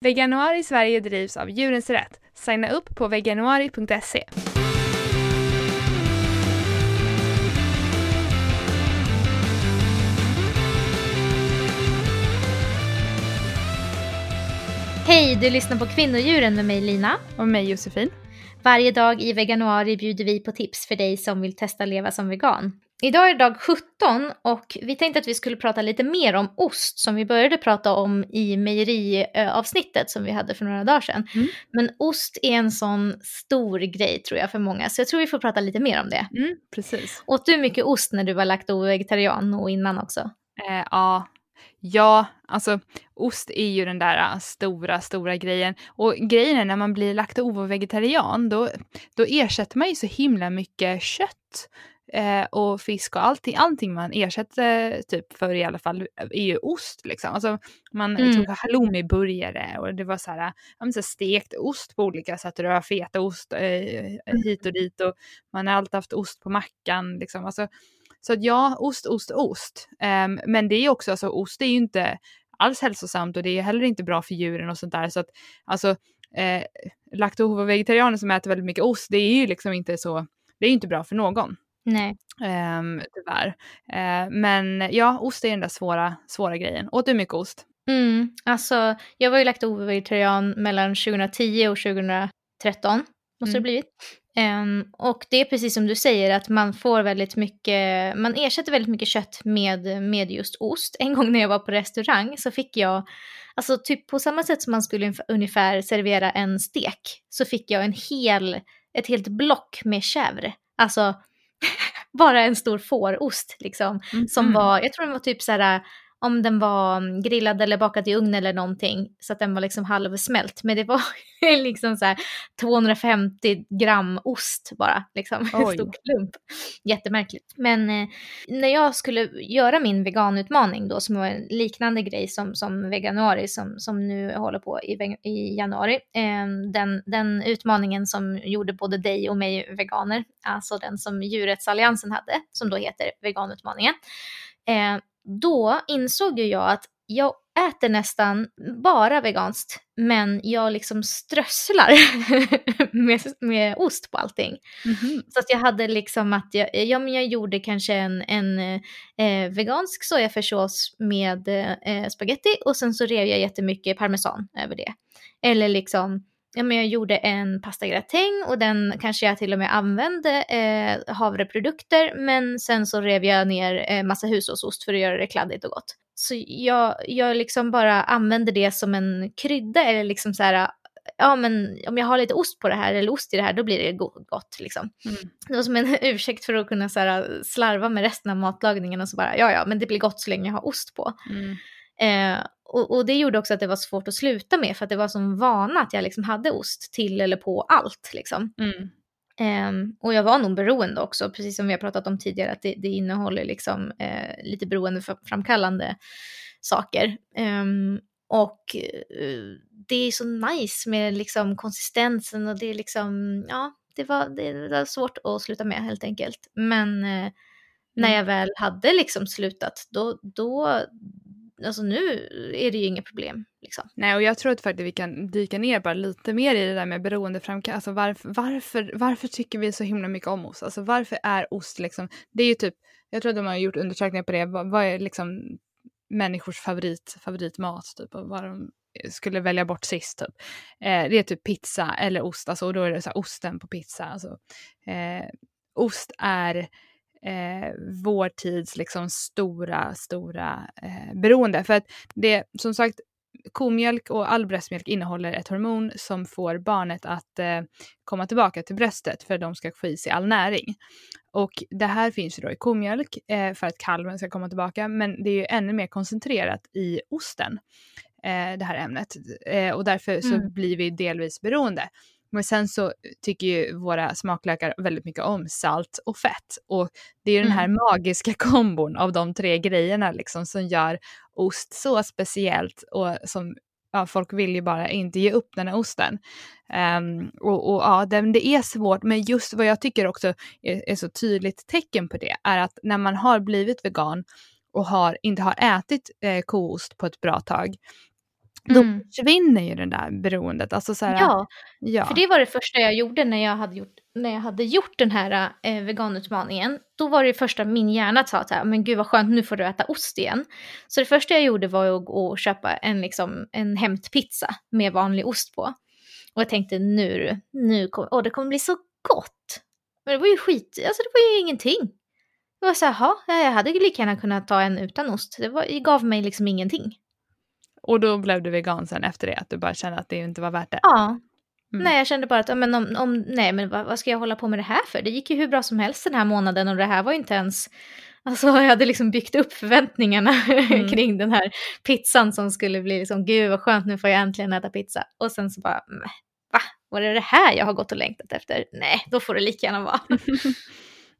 Veganuari Sverige drivs av Djurens Rätt. Signa upp på veganuari.se. Hej, du lyssnar på Kvinnodjuren med mig Lina. Och mig Josefin. Varje dag i veganuari bjuder vi på tips för dig som vill testa leva som vegan. Idag är det dag 17 och vi tänkte att vi skulle prata lite mer om ost som vi började prata om i mejeriavsnittet som vi hade för några dagar sedan. Mm. Men ost är en sån stor grej tror jag för många så jag tror vi får prata lite mer om det. Mm, precis. Åt du mycket ost när du var lakto-vegetarian och innan också? Eh, ja. ja, alltså ost är ju den där uh, stora, stora grejen. Och grejen är när man blir lakto-vegetarian då, då ersätter man ju så himla mycket kött eh, och fisk och allting, allting man ersätter typ för i alla fall är ju ost liksom. Alltså man Mm. tog halloumiburgare och det var så här, så stekt ost på olika sätt och var fetaost eh, hit och dit och man har alltid haft ost på mackan liksom. Alltså, så att ja, ost, ost, ost. Ehm, men det är också, alltså ost är ju inte alls hälsosamt och det är heller inte bra för djuren och sånt där. Så att alltså eh, lakto-vegetarianer som äter väldigt mycket ost, det är ju liksom inte så, det är ju inte bra för någon. Nej. Um, tyvärr. Eh, men ja, ost är den där svåra, svåra grejen. Åt du mycket ost? Mm, alltså jag var ju lakto-vegetarian mellan 2010 och 2013, måste det Mm. blivit. Ehm, och det är precis som du säger att man får väldigt mycket, man ersätter väldigt mycket kött med, med just ost. En gång när jag var på restaurang så fick jag, alltså typ på samma sätt som man skulle ungef- ungefär servera en stek, så fick jag en hel, ett helt block med chèvre. Alltså bara en stor fårost liksom. Som Mm. var, jag tror den var typ så här, om den var mm, grillad eller bakad i ugn eller någonting. Så att den var liksom halvsmält. Men det var liksom så här 250 gram ost bara. Liksom. En stor klump. Jättemärkligt. Men eh, när jag skulle göra min veganutmaning då, som var en liknande grej som, som veganuari, som, som nu håller på i, i januari. Eh, den, den utmaningen som gjorde både dig och mig veganer, alltså den som Djurrättsalliansen hade, som då heter veganutmaningen. Eh, då insåg ju jag att jag äter nästan bara veganskt, men jag liksom strösslar med, med ost på allting. Mhm. Så att jag hade liksom att jag, ja, men jag gjorde kanske en, en eh, vegansk sojafärssås med eh, spaghetti och sen så rev jag jättemycket parmesan över det. Eller liksom, ja men jag gjorde en pastagratäng och den kanske jag till och med använde eh, havreprodukter men sen så rev jag ner eh, massa hushållsost för att göra det kladdigt och gott. Så jag, jag liksom bara använder det som en krydda eller liksom så här ja men om jag har lite ost på det här eller ost i det här då blir det go- gott liksom. Mm. Det var som en ursäkt för att kunna så här, slarva med resten av matlagningen och så bara ja ja men det blir gott så länge jag har ost på. Mm. Eh, och, och det gjorde också att det var svårt att sluta med för att det var som vana att jag liksom hade ost till eller på allt liksom. Mm. Ehm, och jag var nog beroende också, precis som vi har pratat om tidigare, att det, det innehåller liksom eh, lite beroendeframkallande saker. Ehm, och eh, det är så nice med liksom konsistensen och det är liksom, ja, det var, det var svårt att sluta med helt enkelt. Men eh, när Mm. jag väl hade liksom slutat, då, då, alltså nu är det ju inga problem liksom. Nej, och jag tror att faktiskt vi kan dyka ner bara lite mer i det där med beroendeframkallande. Alltså varför, varför, varför tycker vi så himla mycket om ost? Alltså varför är ost liksom, det är ju typ, jag tror att de har gjort undersökningar på det, vad, vad är liksom människors favorit, favoritmat typ och vad de skulle välja bort sist typ. Eh, det är typ pizza eller ost, alltså och då är det så här, osten på pizza. Alltså, eh, ost är eh, vår tids liksom stora, stora eh, beroende. För att det, som sagt, komjölk och all bröstmjölk innehåller ett hormon som får barnet att eh, komma tillbaka till bröstet för att de ska få i sig all näring. Och det här finns ju då i komjölk eh, för att kalven ska komma tillbaka, men det är ju ännu mer koncentrerat i osten, eh, det här ämnet. Eh, och därför så Mm. blir vi delvis beroende. Men sen så tycker ju våra smaklökar väldigt mycket om salt och fett. Och det är ju den här magiska kombon av de tre grejerna liksom som gör ost så speciellt och som ja, folk vill ju bara inte ge upp den här osten. Ehm, och, och ja, det, det är svårt, men just vad jag tycker också är, är så tydligt tecken på det är att när man har blivit vegan och har, inte har ätit eh, koost på ett bra tag, då Mm. försvinner ju det där beroendet. Alltså så här, Ja, ja. för det var det första jag gjorde när jag hade gjort, när jag hade gjort den här eh, veganutmaningen. Då var det första min hjärna sa att men gud vad skönt, nu får du äta ost igen. Så det första jag gjorde var att gå och köpa en, liksom, en hämtpizza med vanlig ost på. Och jag tänkte nu, nu kommer, åh, det kommer bli så gott. Men det var ju skit, alltså det var ju ingenting. Det var så här, "Jaha, jag hade lika gärna kunnat ta en utan ost. Det, var, det gav mig liksom ingenting. Och då blev du vegan sen efter det, att du bara kände att det inte var värt det. Ja. Mm. Nej, jag kände bara att, men om, om, nej men vad, vad ska jag hålla på med det här för? Det gick ju hur bra som helst den här månaden och det här var ju inte ens, alltså jag hade liksom byggt upp förväntningarna Mm. kring den här pizzan som skulle bli liksom, gud vad skönt nu får jag äntligen äta pizza. Och sen så bara, "Men, va? Var det det här jag har gått och längtat efter? Nej, då får det lika gärna vara.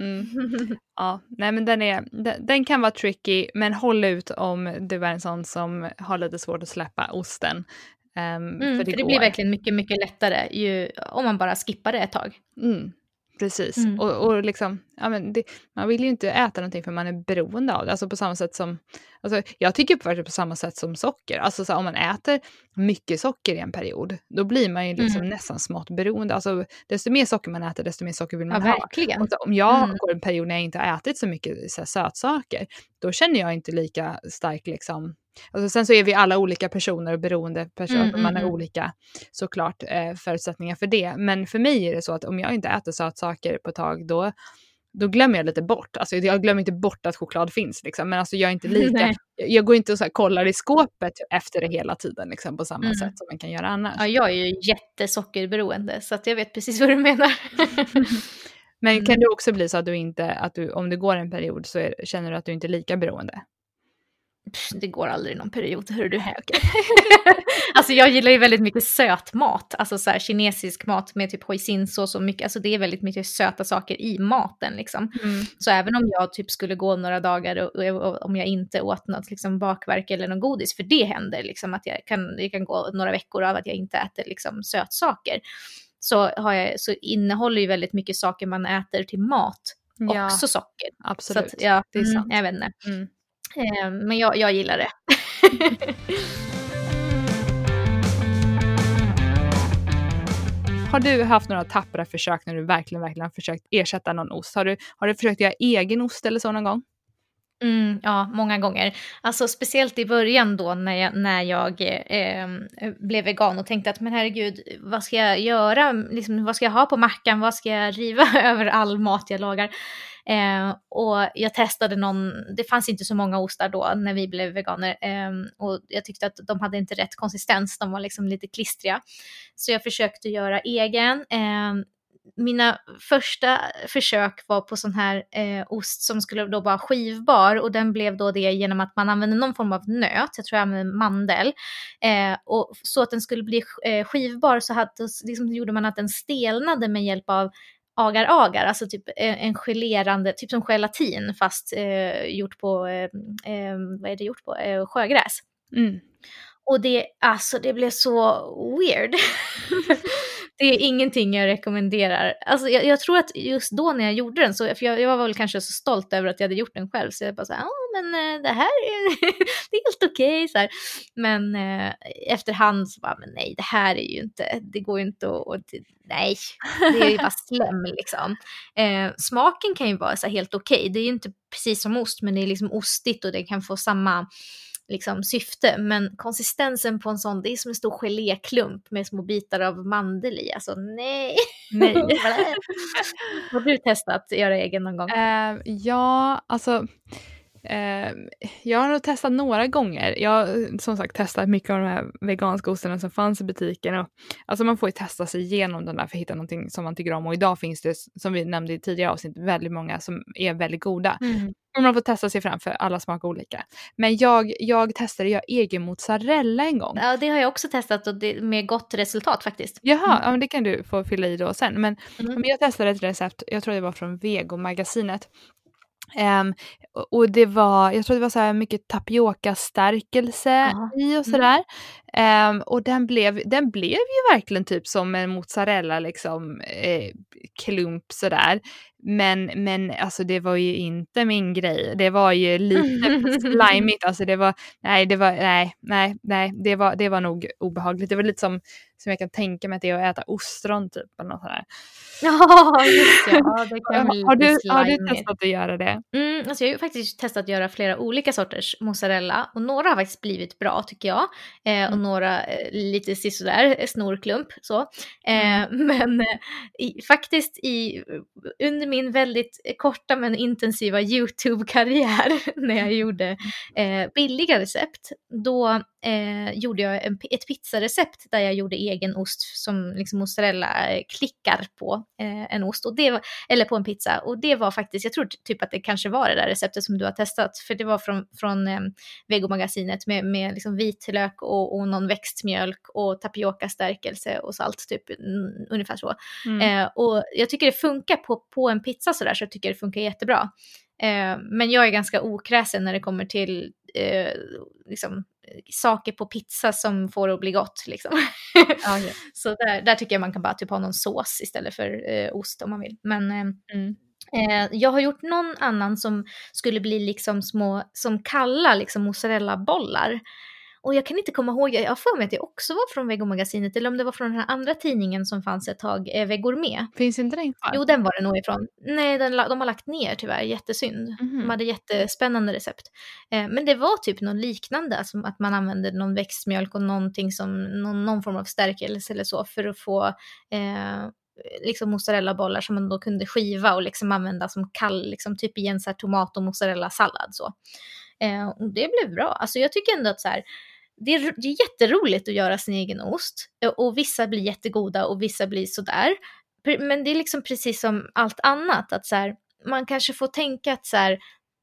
Mm. Ja, nej men den, är, den, den kan vara tricky, men håll ut om du är en sån som har lite svårt att släppa osten. Ehm, Mm, för det, går. blir verkligen mycket, mycket lättare ju, om man bara skippar det ett tag. Mm, precis. Mm. Och, och liksom, ja, men det, man vill ju inte äta någonting för man är beroende av det. Alltså på samma sätt som, alltså, jag tycker faktiskt på samma sätt som socker. Alltså så här, om man äter mycket socker i en period, då blir man ju liksom Mm. nästan smått beroende. Alltså desto mer socker man äter, desto mer socker vill Ja, man ha. verkligen. Och så, om jag Mm. går en period när jag inte har ätit så mycket så här, sötsaker, då känner jag inte lika stark liksom, Alltså, sen så är vi alla olika personer och beroende personer, Mm, man mm, har mm. olika såklart eh, förutsättningar för det. Men för mig är det så att om jag inte äter sötsaker på ett tag, då, då glömmer jag lite bort. Alltså, jag glömmer inte bort att choklad finns, liksom. men alltså, jag är inte lika, Nej. jag, går inte och så kollar i skåpet efter det hela tiden liksom, på samma Mm. sätt som man kan göra annars. Ja, jag är ju jättesockerberoende så att jag vet precis vad du menar. Men kan Mm. det också bli så att du inte, att du, om det går en period så är, känner du att du inte är lika beroende? Pff, Det går aldrig någon period, hör du. alltså jag gillar ju väldigt mycket söt mat, alltså så här kinesisk mat med typ hoisinsås och mycket, alltså det är väldigt mycket söta saker i maten liksom. Så även om jag typ skulle gå några dagar och, och, och om jag inte åt något liksom bakverk eller något godis, för det händer liksom att jag kan, det kan gå några veckor av att jag inte äter liksom sötsaker, så, har jag, så innehåller ju väldigt mycket saker man äter till mat Ja, också socker. Absolut. att, ja, det är mm, sant. Jag vet inte. Mm. Eh, men jag, jag gillar det. Har du haft några tappra försök när du verkligen, verkligen har försökt ersätta någon ost? Har du, har du försökt göra egen ost eller så någon gång? Mm, ja, många gånger. Alltså speciellt i början då när jag, när jag eh, blev vegan och tänkte att men herregud, vad ska jag göra? Liksom, vad ska jag ha på mackan? Vad ska jag riva över all mat jag lagar? Eh, och jag testade någon, det fanns inte så många ostar då när vi blev veganer eh, och jag tyckte att de hade inte rätt konsistens, de var liksom lite klistriga. Så jag försökte göra egen. Eh, mina första försök var på sån här eh, ost som skulle då vara skivbar och den blev då det genom att man använde någon form av nöt, jag tror jag använde mandel. Eh, och så att den skulle bli eh, skivbar så hade, liksom, gjorde man att den stelnade med hjälp av agar-agar, alltså typ eh, en gelerande, typ som gelatin fast eh, gjort på, eh, eh, vad är det gjort på, eh, sjögräs. Mm. Och det, alltså det blev så weird. det är ingenting jag rekommenderar. Alltså jag, jag, tror att just då när jag gjorde den, så, för jag, jag var väl kanske så stolt över att jag hade gjort den själv, så jag bara såhär, ja men eh, det här är, det är helt okej. Okay, men eh, efterhand så bara, men nej det här är ju inte, det går ju inte att, och det, nej, det är ju bara slem liksom. Eh, smaken kan ju vara så helt okej, okay. det är ju inte precis som ost, men det är liksom ostigt och det kan få samma liksom, syfte. Men konsistensen på en sån, det är som en stor geléklump med små bitar av mandel i. Alltså nej. Nej. Har du testat att göra egen någon gång? Uh, ja, alltså uh, jag har nog testat några gånger. Jag har som sagt testat mycket av de här veganska ostarna som fanns i butiken. Och, alltså man får ju testa sig igenom den där för att hitta någonting som man tycker om. Och idag finns det, som vi nämnde i tidigare avsnitt, väldigt många som är väldigt goda. Mm. Och man får testa sig fram för alla smakar olika. Men jag, jag testade jag egen mozzarella en gång. Ja, det har jag också testat och det, med gott resultat faktiskt. Jaha, Mm. ja, men det kan du få fylla i då sen. Men, Mm. men jag testade ett recept, jag tror det var från Vego-magasinet. Och- och det var, jag tror det var så här mycket tapiokastärkelse Ja. i och sådär. Um, och den blev, den blev ju verkligen typ som en mozzarella liksom eh, klump sådär. Men, men alltså det var ju inte min grej. Det var ju lite slimigt. Alltså det var, nej, det var, nej, nej, nej, det var, det var nog obehagligt. Det var lite som, som jag kan tänka mig att det är att äta ostron typ eller något sådär. Ja, just. Ja, det kan bli har, du, har du testat att göra det? Mm, alltså jag har ju faktiskt testat att göra flera olika sorters mozzarella och några har faktiskt blivit bra tycker jag. Eh, och Mm. Några eh, lite sisådär, eh, snorklump så. Eh, Mm. Men i, faktiskt i, under min väldigt korta men intensiva YouTube-karriär när jag gjorde billiga recept, då gjorde jag en, ett pizzarecept där jag gjorde egen ost som liksom mozzarella klickar på en ost. Och det var, eller på en pizza. Och det var faktiskt, jag tror typ att det kanske var det där receptet som du har testat. För det var från, från eh, Vegomagasinet med, med liksom vitlök och, och någon växtmjölk och tapiokastärkelse och salt, typ ungefär så. Mm. Eh, och jag tycker det funkar på, på en pizza sådär, så jag tycker det funkar jättebra. Eh, men jag är ganska okräsen när det kommer till eh, liksom, saker på pizza som får det att bli gott. Liksom. Ja, okej. Så där, där tycker jag man kan bara typ ha någon sås istället för eh, ost om man vill. Men eh, Mm. eh, jag har gjort någon annan som skulle bli liksom små, som kalla liksom mozzarella-bollar. Och jag kan inte komma ihåg, jag har för mig att det också var från Vegomagasinet eller om det var från den här andra tidningen som fanns ett tag, eh, Vegourmet. Finns inte den kvar? Jo, den var det nog ifrån. Nej, den, de har lagt ner tyvärr, jättesynd. Mhm. De hade jättespännande recept. Eh, men det var typ något liknande, som att man använde någon växtmjölk och någonting som, någon, någon form av stärkelse eller så för att få eh, liksom mozzarella-bollar som man då kunde skiva och liksom använda som kall, liksom typ i en så tomat och mozzarella-sallad så. Eh, och det blev bra. Alltså jag tycker ändå att så här, det är, det är jätteroligt att göra sin egen ost eh, och vissa blir jättegoda och vissa blir sådär. Men det är liksom precis som allt annat, att så här, man kanske får tänka att så här,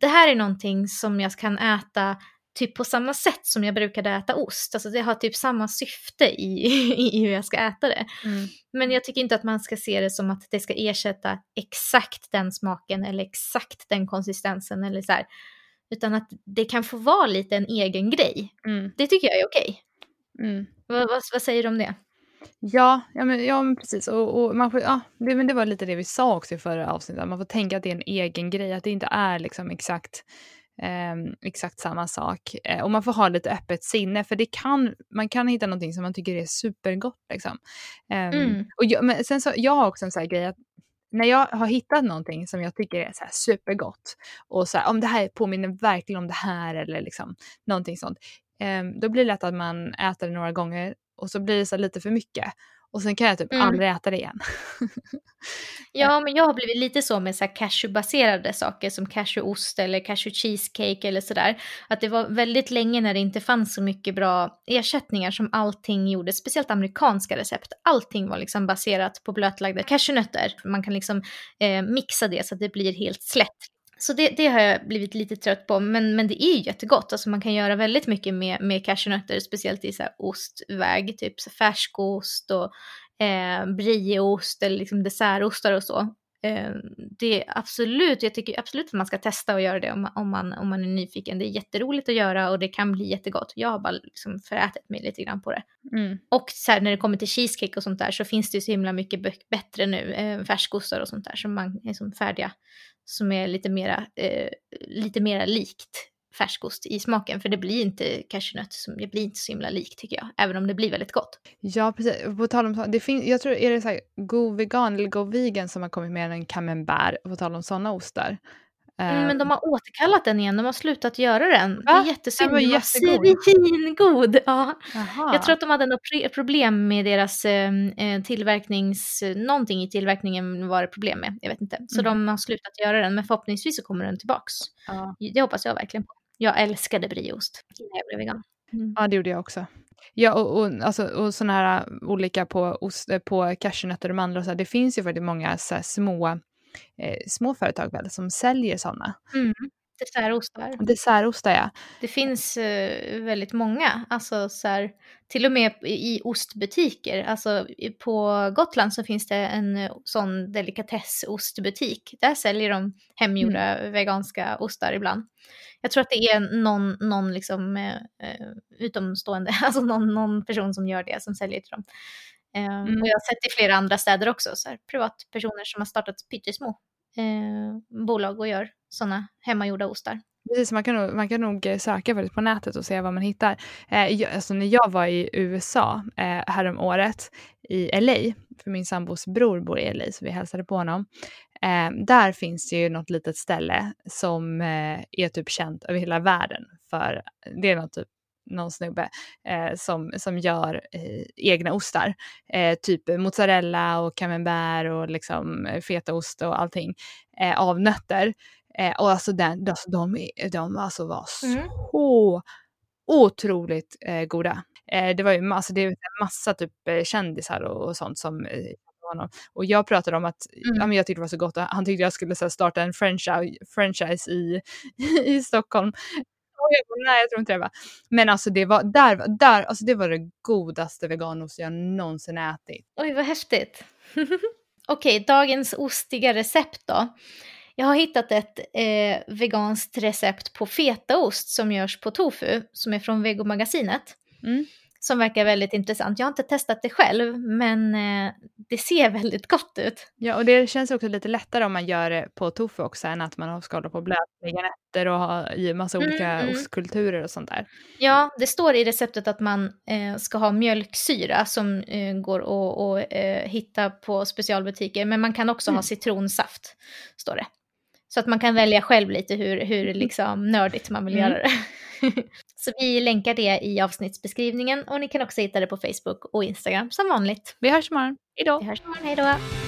det här är någonting som jag kan äta typ på samma sätt som jag brukade äta ost. Alltså det har typ samma syfte i, i hur jag ska äta det. Mm. Men jag tycker inte att man ska se det som att det ska ersätta exakt den smaken eller exakt den konsistensen eller så här. Utan att det kan få vara lite en egen grej. Mm. Det tycker jag är okej. Mm. Vad, vad, vad säger du om det? Ja, ja, men, ja men precis. Och, och man får, ja, det, men det var lite det vi sa också i förra avsnittet. Man får tänka att det är en egen grej, att det inte är liksom exakt, ehm, exakt samma sak. Eh, och man får ha lite öppet sinne, för det kan, man kan hitta någonting som man tycker är supergott. Liksom. Ehm, Mm. och jag, men sen så, jag har också en sån här grej att när jag har hittat någonting som jag tycker är så här supergott och så här, om det här påminner verkligen om det här eller liksom någonting sånt. eh, då blir det lätt att man äter det några gånger och så blir det så lite för mycket. Och sen kan jag typ Mm. aldrig äta det igen. Ja, men jag har blivit lite så med så cashewbaserade saker som cashewost eller cashew cheesecake eller sådär. Att det var väldigt länge när det inte fanns så mycket bra ersättningar som allting gjorde, speciellt amerikanska recept. Allting var liksom baserat på blötlagda cashewnötter. Man kan liksom eh, mixa det så att det blir helt slätt. Så det, det har jag blivit lite trött på, men, men det är ju jättegott. Alltså man kan göra väldigt mycket med, med cashewnötter, speciellt i så ostväg, typ så färskost och eh, brieost eller liksom dessertostar och så. Eh, det är absolut, jag tycker absolut att man ska testa och göra det om, om, man, om man är nyfiken. Det är jätteroligt att göra och det kan bli jättegott. Jag har bara liksom förätit mig lite grann på det. Mm. Och så här, när det kommer till cheesecake och sånt där så finns det ju så himla mycket bättre nu, eh, färskostar och sånt där som man är som färdiga. Som är lite mera, eh, lite mera likt färskost i smaken. För det blir inte cashewnöt, som, det blir inte så himla likt tycker jag. Även om det blir väldigt gott. Ja, precis. På tal om det finns, jag tror, är det så här Go Vegan eller Go Vegan som har kommit med en camembert, på tal om sådana ostar. Mm, Eh, men de har återkallat den igen, de har slutat göra den. Det Va? är jättesynd, Den var den var jättegod. Ja. Jag tror att de hade något problem med deras eh, eh, tillverknings... Någonting i tillverkningen var det problem med, jag vet inte. Så Mhm. de har slutat göra den, men förhoppningsvis så kommer den tillbaks. ja. Det hoppas jag verkligen på. Jag älskade brieost innan jag blev vegan. Mm. ja, det gjorde jag också. Ja, och, och, alltså, och sådana här äh, olika på, ost, äh, på cashewnötter och mandlar och så här, det finns ju faktiskt många så här, små, eh, små företag väl som säljer sådana. Mm. Dessertostar. Dessertostar ja. Det finns eh, väldigt många, alltså så här, till och med i ostbutiker. Alltså på Gotland så finns det en eh, sån delikatessostbutik. Där säljer de hemgjorda mm. veganska ostar ibland. Jag tror att det är någon, någon liksom, eh, eh utomstående, alltså någon, någon person som gör det, som säljer till dem. Eh, mm. Och jag har sett i flera andra städer också, så här, privatpersoner som har startat pyttesmå eh, bolag och gör sådana hemmagjorda ostar. Precis, man kan, nog, man kan nog söka på nätet och se vad man hittar. Eh, jag, alltså när jag var i USA eh, härom året i LA, för min sambos bror bor i LA så vi hälsade på honom. Eh, där finns det ju något litet ställe som eh, är typ känt över hela världen för, det är något typ någon snubbe eh, som, som gör eh, egna ostar. Eh, typ mozzarella och camembert och liksom fetaost och allting eh, av nötter. Eh, och alltså, den, alltså de, de alltså var mm. så otroligt eh, goda. det var ju alltså, det är en massa typ kändisar och, och sånt som honom. Och jag pratade om att mm. ja, men jag tyckte det var så gott och han tyckte jag skulle så här, starta en franchise, franchise i, i Stockholm jag bara, nej jag tror inte det. Va? Men alltså det var, där, där, alltså det var det godaste veganost jag någonsin ätit. Oj vad häftigt. Okej, okay, dagens ostiga recept då. Jag har hittat ett eh, veganskt recept på fetaost som görs på tofu, som är från Vegomagasinet. Mm som verkar väldigt intressant. Jag har inte testat det själv, men eh, det ser väldigt gott ut. Ja, och det känns också lite lättare om man gör det på tofu också än att man ska hålla på och blötlägga nötter och ha i massa mm, olika mm. ostkulturer och sånt där. Ja, det står i receptet att man eh, ska ha mjölksyra som eh, går att eh, hitta på specialbutiker, men man kan också mm. ha citronsaft, står det. Så att man kan välja själv lite hur, hur mm. liksom nördigt man vill mm. göra det. Så vi länkar det i avsnittsbeskrivningen och ni kan också hitta det på Facebook och Instagram som vanligt. Vi hörs imorgon. Hejdå! Vi hörs imorgon, hejdå!